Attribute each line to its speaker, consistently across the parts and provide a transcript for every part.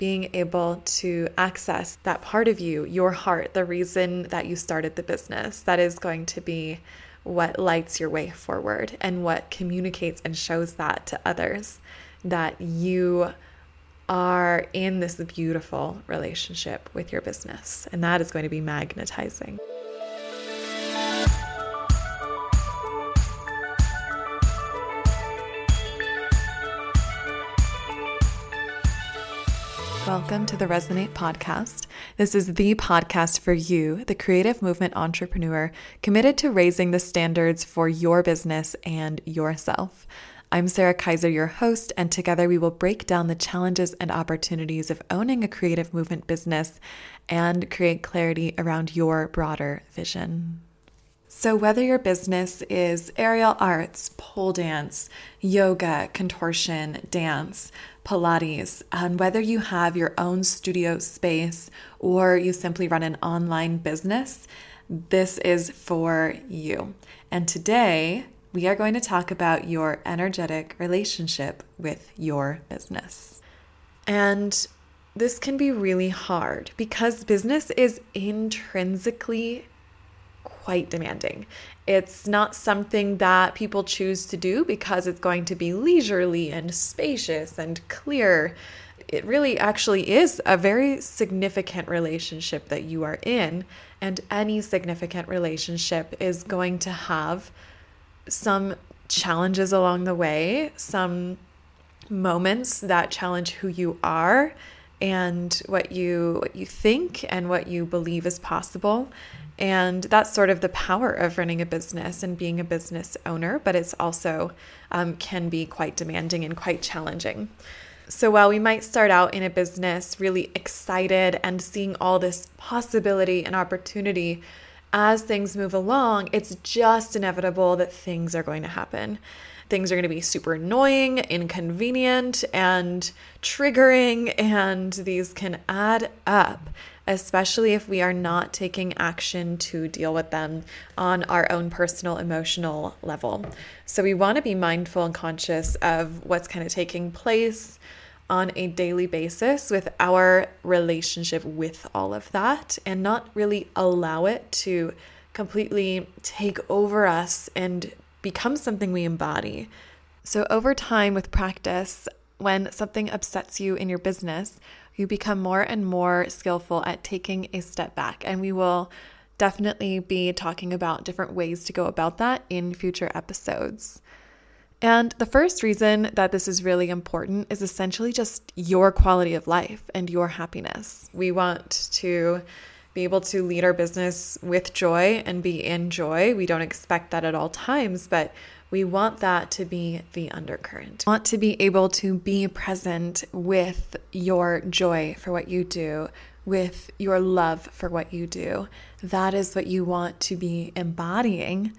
Speaker 1: being able to access that part of you, your heart, the reason that you started the business. That is going to be what lights your way forward and what communicates and shows that to others that you are in this beautiful relationship with your business. And that is going to be magnetizing. Welcome to the Resonate Podcast. This is the podcast for you, the creative movement entrepreneur committed to raising the standards for your business and yourself. I'm Sarah Kaiser, your host, and together we will break down the challenges and opportunities of owning a creative movement business and create clarity around your broader vision. So, whether your business is aerial arts, pole dance, yoga, contortion, dance, Pilates, and whether you have your own studio space or you simply run an online business, this is for you. And today, we are going to talk about your energetic relationship with your business. And this can be really hard because business is intrinsically quite demanding. It's not something that people choose to do because it's going to be leisurely and spacious and clear. It really actually is a very significant relationship that you are in, and any significant relationship is going to have some challenges along the way, some moments that challenge who you are and what you what you think and what you believe is possible and that's sort of the power of running a business and being a business owner, but it's also um, can be quite demanding and quite challenging. So while we might start out in a business really excited and seeing all this possibility and opportunity, as things move along, it's just inevitable that things are going to happen. Things are going to be super annoying, inconvenient, and triggering, and these can add up especially if we are not taking action to deal with them on our own personal emotional level. So we want to be mindful and conscious of what's kind of taking place on a daily basis with our relationship with all of that and not really allow it to completely take over us and become something we embody. So, over time with practice, when something upsets you in your business, you become more and more skillful at taking a step back. And we will definitely be talking about different ways to go about that in future episodes. And the first reason that this is really important is essentially just your quality of life and your happiness. We want to be able to lead our business with joy and be in joy. We don't expect that at all times, but we want that to be the undercurrent. We want to be able to be present with your joy for what you do, with your love for what you do. That is what you want to be embodying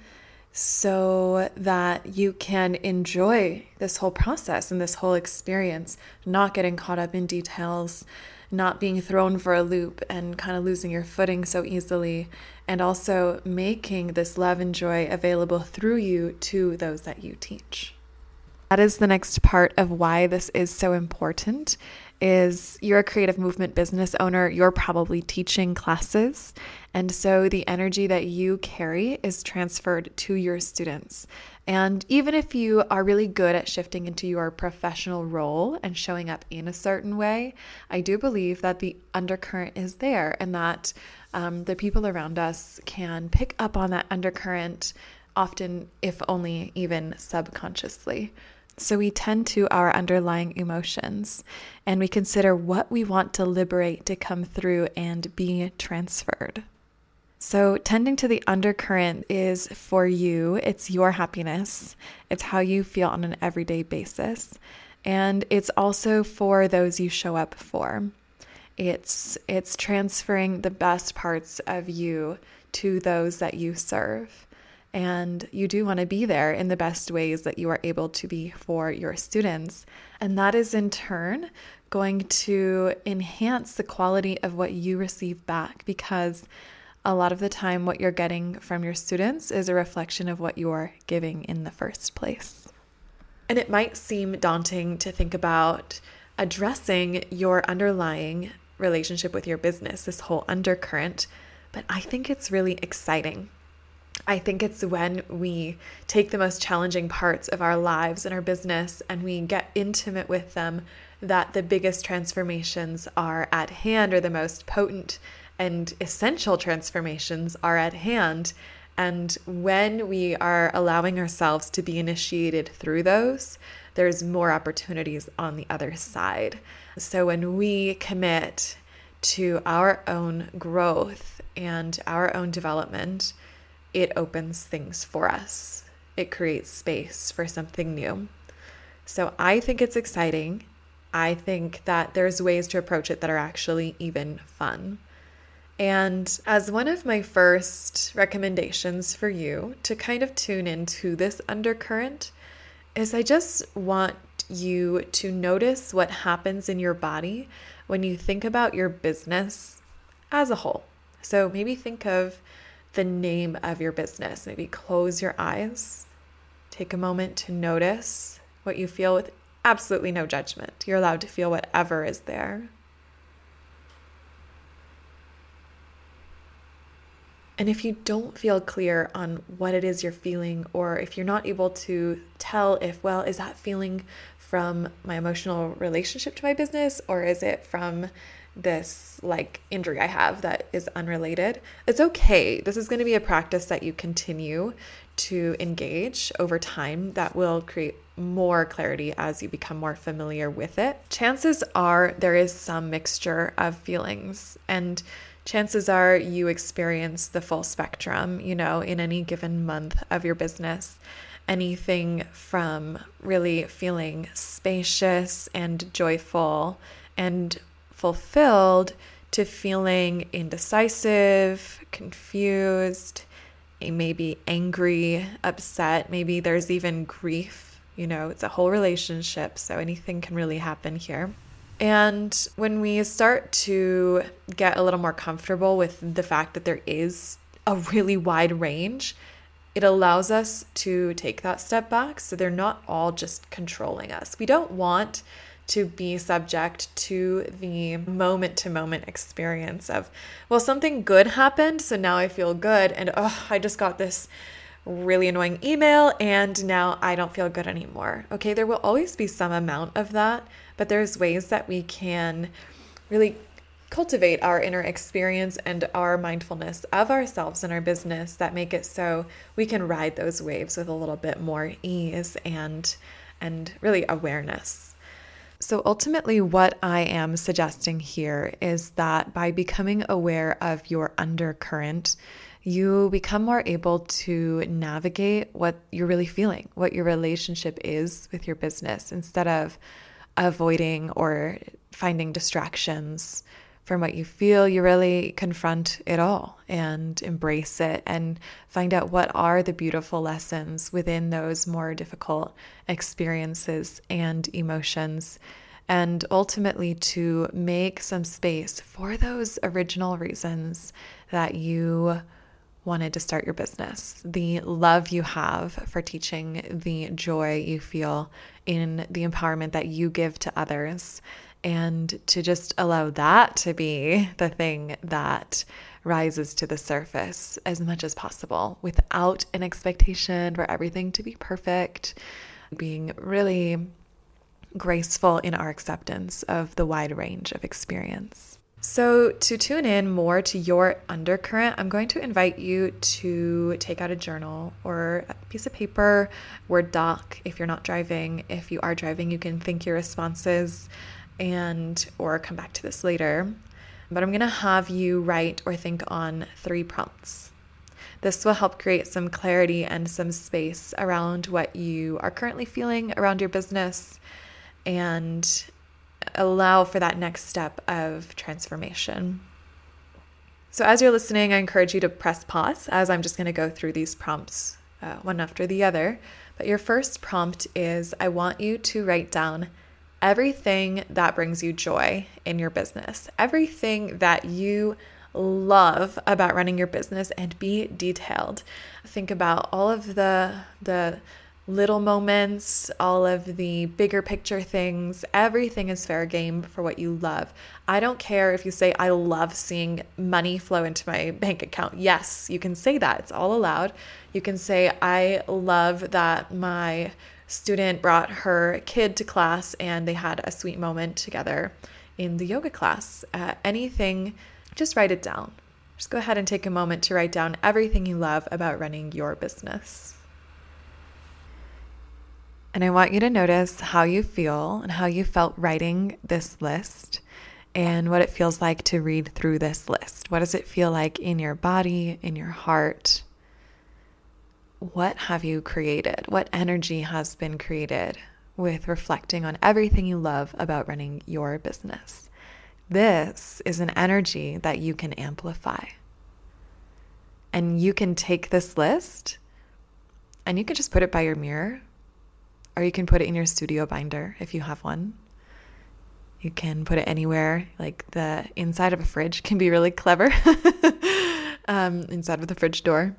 Speaker 1: so that you can enjoy this whole process and this whole experience, not getting caught up in details, not being thrown for a loop and kind of losing your footing so easily, and also making this love and joy available through you to those that you teach. That is the next part of why this is so important is you're a creative movement business owner, you're probably teaching classes, and so the energy that you carry is transferred to your students. And even if you are really good at shifting into your professional role and showing up in a certain way, I do believe that the undercurrent is there and that um, the people around us can pick up on that undercurrent, often, if only even subconsciously. So we tend to our underlying emotions and we consider what we want to liberate to come through and be transferred. So, tending to the undercurrent is for you, it's your happiness, it's how you feel on an everyday basis, and it's also for those you show up for. It's it's transferring the best parts of you to those that you serve. And you do want to be there in the best ways that you are able to be for your students. And that is in turn going to enhance the quality of what you receive back because a lot of the time, what you're getting from your students is a reflection of what you're giving in the first place. And it might seem daunting to think about addressing your underlying relationship with your business, this whole undercurrent. But I think it's really exciting. I think it's when we take the most challenging parts of our lives and our business and we get intimate with them that the biggest transformations are at hand or the most potent and essential transformations are at hand. And when we are allowing ourselves to be initiated through those, there's more opportunities on the other side. So when we commit to our own growth and our own development, it opens things for us. It creates space for something new. So I think it's exciting. I think that there's ways to approach it that are actually even fun. And as one of my first recommendations for you to kind of tune into this undercurrent, is I just want you to notice what happens in your body when you think about your business as a whole. So maybe think of the name of your business. Maybe close your eyes. Take a moment to notice what you feel with absolutely no judgment. You're allowed to feel whatever is there. And if you don't feel clear on what it is you're feeling, or if you're not able to tell if, well, is that feeling from my emotional relationship to my business, or is it from this like injury I have that is unrelated, it's okay. This is going to be a practice that you continue to engage over time that will create more clarity as you become more familiar with it. Chances are there is some mixture of feelings and chances are you experience the full spectrum, you know, in any given month of your business. Anything from really feeling spacious and joyful and fulfilled to feeling indecisive, confused, maybe angry, upset. Maybe there's even grief. You know, it's a whole relationship, so anything can really happen here. And when we start to get a little more comfortable with the fact that there is a really wide range, it allows us to take that step back so they're not all just controlling us. We don't want to be subject to the moment to moment experience of, well, something good happened, so now I feel good, and oh, I just got this really annoying email and now I don't feel good anymore. Okay, there will always be some amount of that, but there's ways that we can really cultivate our inner experience and our mindfulness of ourselves and our business that make it so we can ride those waves with a little bit more ease and and really awareness. So ultimately what I am suggesting here is that by becoming aware of your undercurrent, you become more able to navigate what you're really feeling, what your relationship is with your business instead of avoiding or finding distractions from what you feel, you really confront it all and embrace it and find out what are the beautiful lessons within those more difficult experiences and emotions. And ultimately, to make some space for those original reasons that you wanted to start your business, the love you have for teaching, the joy you feel in the empowerment that you give to others, and to just allow that to be the thing that rises to the surface as much as possible without an expectation for everything to be perfect, being really graceful in our acceptance of the wide range of experience. So, to tune in more to your undercurrent, I'm going to invite you to take out a journal or a piece of paper, Word doc if you're not driving. If you are driving, you can think your responses and or come back to this later. But I'm going to have you write or think on three prompts. This will help create some clarity and some space around what you are currently feeling around your business and allow for that next step of transformation. So, as you're listening, I encourage you to press pause as I'm just going to go through these prompts uh, one after the other. But your first prompt is I want you to write down everything that brings you joy in your business, everything that you love about running your business and be detailed. Think about all of the the little moments, all of the bigger picture things, everything is fair game for what you love. I don't care if you say, I love seeing money flow into my bank account. Yes, you can say that, it's all allowed. You can say, I love that my student brought her kid to class and they had a sweet moment together in the yoga class. Uh, anything, just write it down. Just go ahead and take a moment to write down everything you love about running your business. And I want you to notice how you feel and how you felt writing this list and what it feels like to read through this list. What does it feel like in your body, in your heart? What have you created? What energy has been created with reflecting on everything you love about running your business? This is an energy that you can amplify. And you can take this list and you can just put it by your mirror or you can put it in your studio binder if you have one. You can put it anywhere, like the inside of a fridge can be really clever, um, inside of the fridge door,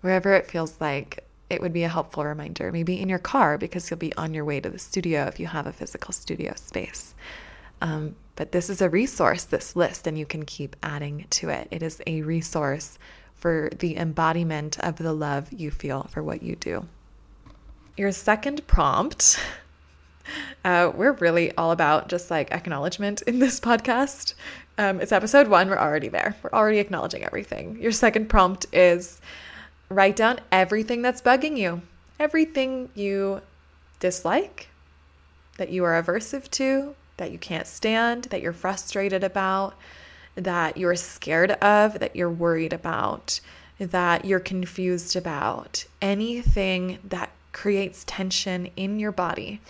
Speaker 1: wherever it feels like it would be a helpful reminder. Maybe in your car because you'll be on your way to the studio if you have a physical studio space. Um, but this is a resource, this list, and you can keep adding to it. It is a resource for the embodiment of the love you feel for what you do. Your second prompt, uh, we're really all about just like acknowledgement in this podcast. Um, it's episode one, we're already there. We're already acknowledging everything. Your second prompt is write down everything that's bugging you, everything you dislike, that you are aversive to, that you can't stand, that you're frustrated about, that you're scared of, that you're worried about, that you're confused about, anything that creates tension in your body.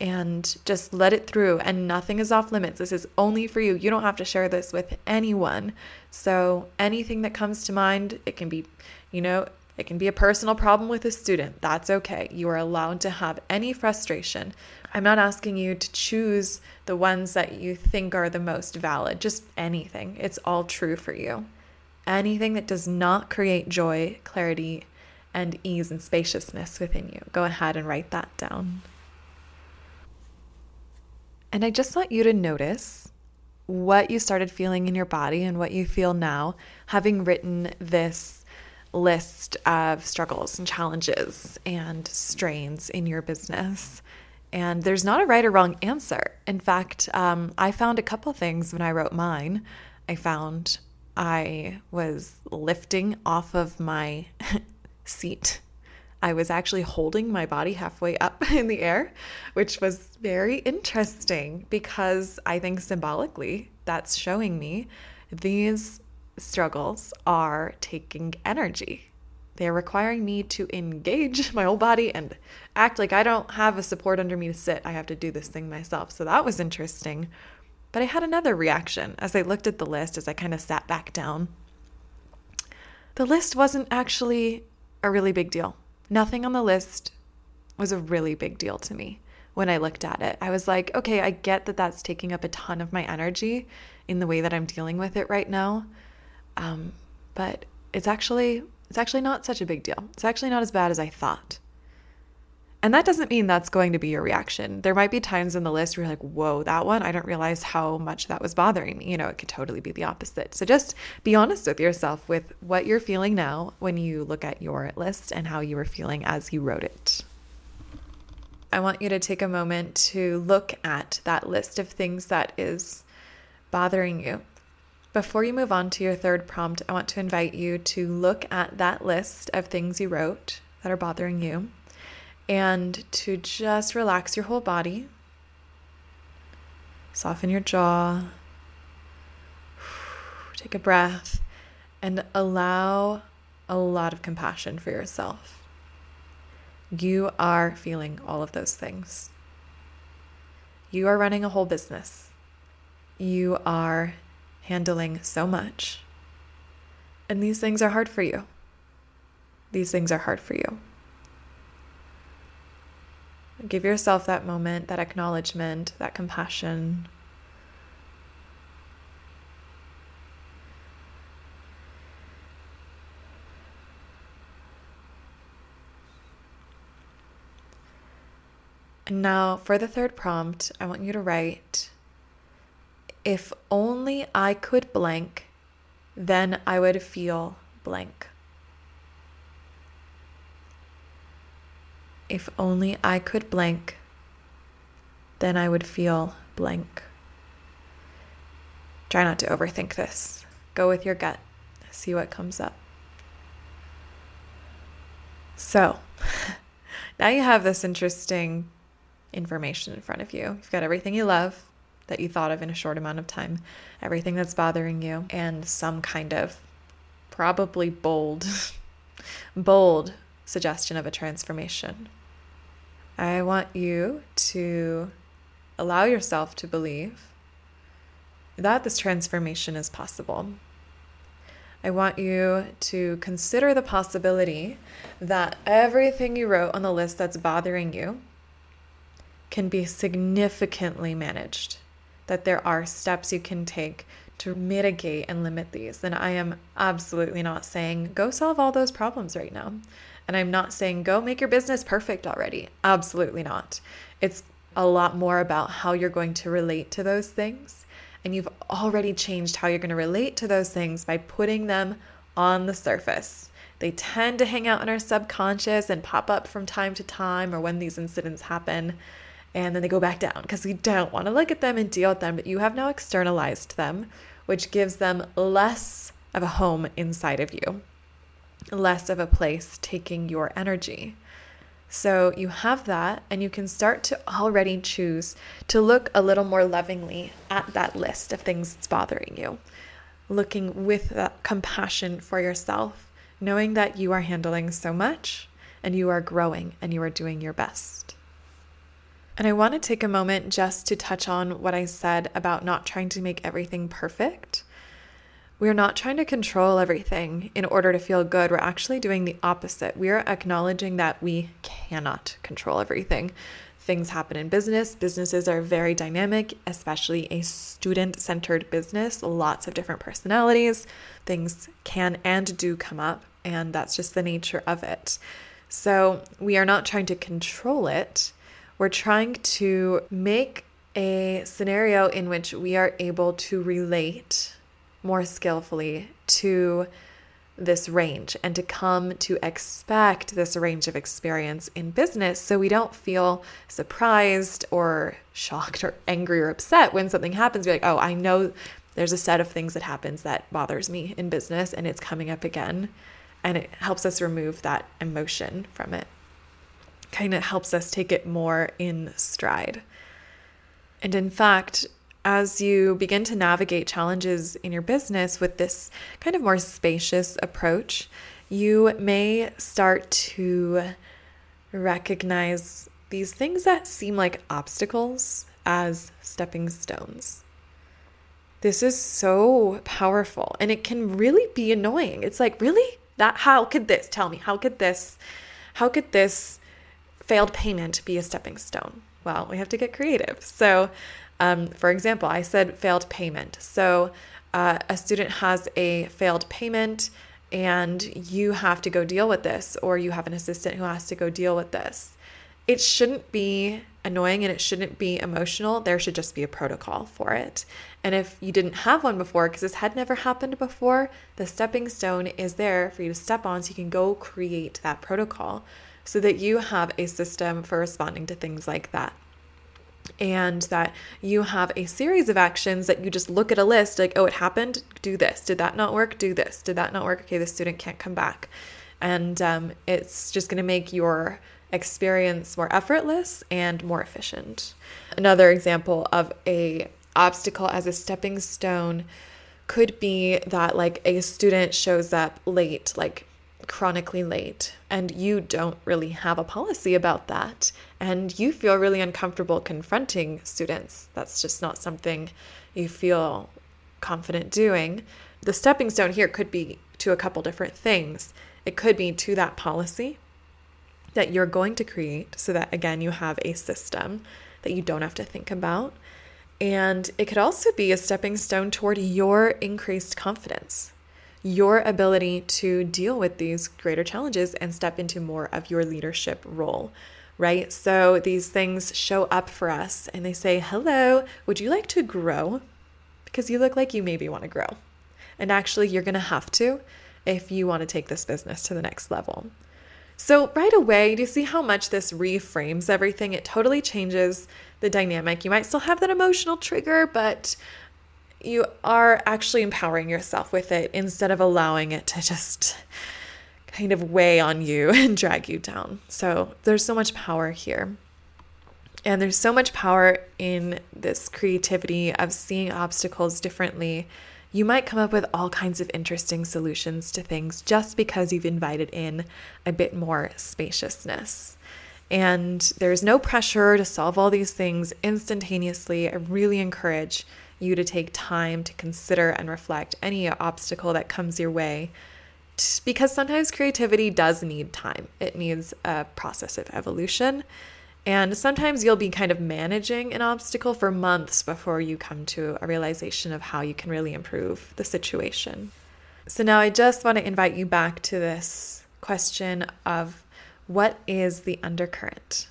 Speaker 1: And just let it through. And nothing is off limits. This is only for you. You don't have to share this with anyone. So anything that comes to mind it can be you know it can be a personal problem with a student. That's okay. You are allowed to have any frustration. I'm not asking you to choose the ones that you think are the most valid. Just anything. It's all true for you. Anything that does not create joy clarity and ease and spaciousness within you. Go ahead and write that down. And I just want you to notice what you started feeling in your body and what you feel now, having written this list of struggles and challenges and strains in your business. And there's not a right or wrong answer. In fact, um, I found a couple things when I wrote mine. I found I was lifting off of my seat. I was actually holding my body halfway up in the air, which was very interesting because I think symbolically that's showing me these struggles are taking energy. They're requiring me to engage my whole body and act like I don't have a support under me to sit. I have to do this thing myself. So that was interesting. But I had another reaction as I looked at the list as I kind of sat back down. The list wasn't actually a really big deal. Nothing on the list was a really big deal to me when I looked at it. I was like, okay, I get that that's taking up a ton of my energy in the way that I'm dealing with it right now. Um, but it's actually it's actually not such a big deal. It's actually not as bad as I thought. And that doesn't mean that's going to be your reaction. There might be times in the list where you're like, whoa, that one, I don't realize how much that was bothering me. You know, it could totally be the opposite. So just be honest with yourself with what you're feeling now when you look at your list and how you were feeling as you wrote it. I want you to take a moment to look at that list of things that is bothering you. Before you move on to your third prompt, I want to invite you to look at that list of things you wrote that are bothering you and to just relax your whole body. Soften your jaw. Take a breath and allow a lot of compassion for yourself. You are feeling all of those things. You are running a whole business. You are handling so much. And these things are hard for you. These things are hard for you. Give yourself that moment, that acknowledgement, that compassion. And now for the third prompt, I want you to write if only I could blank, then I would feel blank. If only I could blank, then I would feel blank. Try not to overthink this. Go with your gut. See what comes up. So, now you have this interesting information in front of you. You've got everything you love that you thought of in a short amount of time, everything that's bothering you, and some kind of probably bold, bold suggestion of a transformation. I want you to allow yourself to believe that this transformation is possible. I want you to consider the possibility that everything you wrote on the list that's bothering you can be significantly managed, that there are steps you can take to mitigate and limit these. And I am absolutely not saying go solve all those problems right now. And I'm not saying go make your business perfect already. Absolutely not. It's a lot more about how you're going to relate to those things. And you've already changed how you're going to relate to those things by putting them on the surface. They tend to hang out in our subconscious and pop up from time to time or when these incidents happen. And then they go back down because we don't want to look at them and deal with them. But you have now externalized them, which gives them less of a home inside of you less of a place taking your energy. So you have that, and you can start to already choose to look a little more lovingly at that list of things that's bothering you, looking with that compassion for yourself, knowing that you are handling so much and you are growing and you are doing your best. And I want to take a moment just to touch on what I said about not trying to make everything perfect we're not trying to control everything in order to feel good. We're actually doing the opposite. We are acknowledging that we cannot control everything. Things happen in business. Businesses are very dynamic, especially a student centered business, lots of different personalities. Things can and do come up, and that's just the nature of it. So, we are not trying to control it. We're trying to make a scenario in which we are able to relate more skillfully to this range and to come to expect this range of experience in business so we don't feel surprised or shocked or angry or upset when something happens. Be like, oh, I know there's a set of things that happens that bothers me in business and it's coming up again. And it helps us remove that emotion from it. Kind of helps us take it more in stride. And in fact, as you begin to navigate challenges in your business with this kind of more spacious approach, you may start to recognize these things that seem like obstacles as stepping stones. This is so powerful and it can really be annoying. It's like, really? That how could this tell me? How could this how could this failed payment be a stepping stone? Well, we have to get creative. So, um, for example, I said failed payment. So uh, a student has a failed payment and you have to go deal with this, or you have an assistant who has to go deal with this. It shouldn't be annoying and it shouldn't be emotional. There should just be a protocol for it. And if you didn't have one before, because this had never happened before, the stepping stone is there for you to step on so you can go create that protocol so that you have a system for responding to things like that and that you have a series of actions that you just look at a list like, oh, it happened, do this. Did that not work? Do this. Did that not work? Okay, the student can't come back. And um, it's just going to make your experience more effortless and more efficient. Another example of a obstacle as a stepping stone could be that like a student shows up late, like chronically late and you don't really have a policy about that and you feel really uncomfortable confronting students. That's just not something you feel confident doing. The stepping stone here could be to a couple different things. It could be to that policy that you're going to create so that again you have a system that you don't have to think about. And it could also be a stepping stone toward your increased confidence your ability to deal with these greater challenges and step into more of your leadership role, right? So these things show up for us and they say, Hello, would you like to grow? Because you look like you maybe want to grow. And actually, you're going to have to if you want to take this business to the next level. So, right away, do you see how much this reframes everything? It totally changes the dynamic. You might still have that emotional trigger, but you are actually empowering yourself with it instead of allowing it to just kind of weigh on you and drag you down. So there's so much power here. And there's so much power in this creativity of seeing obstacles differently. You might come up with all kinds of interesting solutions to things just because you've invited in a bit more spaciousness. And there's no pressure to solve all these things instantaneously. I really encourage you to take time to consider and reflect any obstacle that comes your way because sometimes creativity does need time. It needs a process of evolution. And sometimes you'll be kind of managing an obstacle for months before you come to a realization of how you can really improve the situation. So now I just want to invite you back to this question of what is the undercurrent?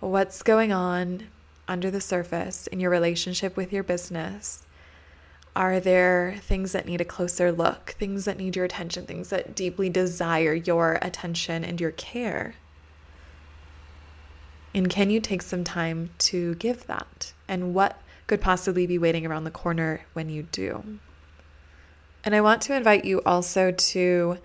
Speaker 1: What's going on under the surface in your relationship with your business? Are there things that need a closer look, things that need your attention, things that deeply desire your attention and your care? And can you take some time to give that? And what could possibly be waiting around the corner when you do? And I want to invite you also to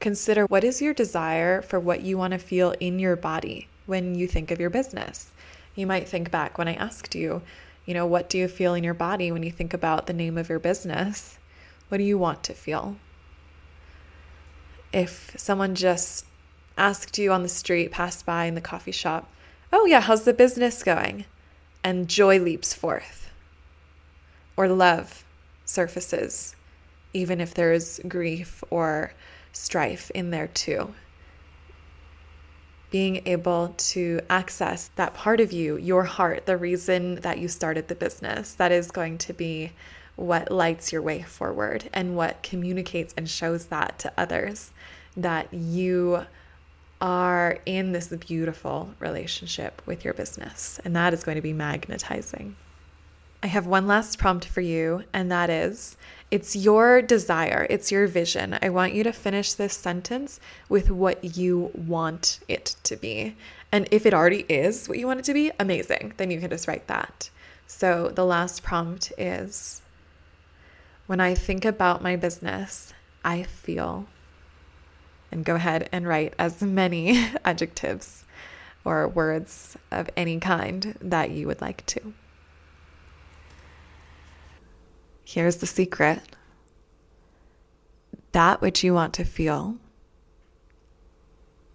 Speaker 1: consider what is your desire for what you want to feel in your body when you think of your business. You might think back when I asked you, you know, what do you feel in your body when you think about the name of your business? What do you want to feel? If someone just asked you on the street, passed by in the coffee shop, oh, yeah, how's the business going? And joy leaps forth, or love surfaces, even if there's grief or strife in there too being able to access that part of you, your heart, the reason that you started the business, that is going to be what lights your way forward and what communicates and shows that to others that you are in this beautiful relationship with your business. And that is going to be magnetizing. I have one last prompt for you, and that is it's your desire, it's your vision. I want you to finish this sentence with what you want it to be. And if it already is what you want it to be, amazing. Then you can just write that. So the last prompt is when I think about my business, I feel. And go ahead and write as many adjectives or words of any kind that you would like to. Here's the secret that which you want to feel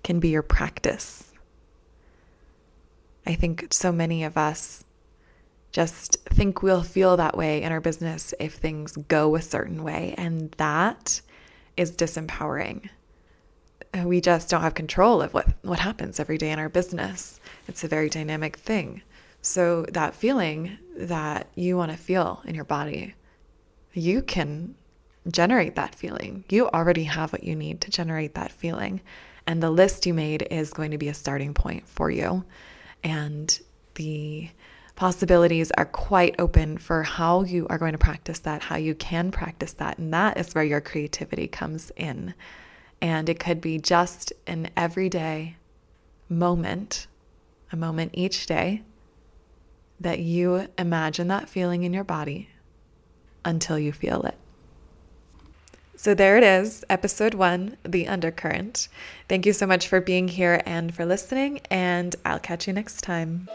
Speaker 1: can be your practice. I think so many of us just think we'll feel that way in our business if things go a certain way, and that is disempowering. We just don't have control of what, what happens every day in our business. It's a very dynamic thing. So, that feeling that you want to feel in your body, you can generate that feeling. You already have what you need to generate that feeling. And the list you made is going to be a starting point for you. And the possibilities are quite open for how you are going to practice that, how you can practice that. And that is where your creativity comes in. And it could be just an everyday moment, a moment each day that you imagine that feeling in your body until you feel it. So there it is, episode one, The Undercurrent. Thank you so much for being here and for listening, and I'll catch you next time.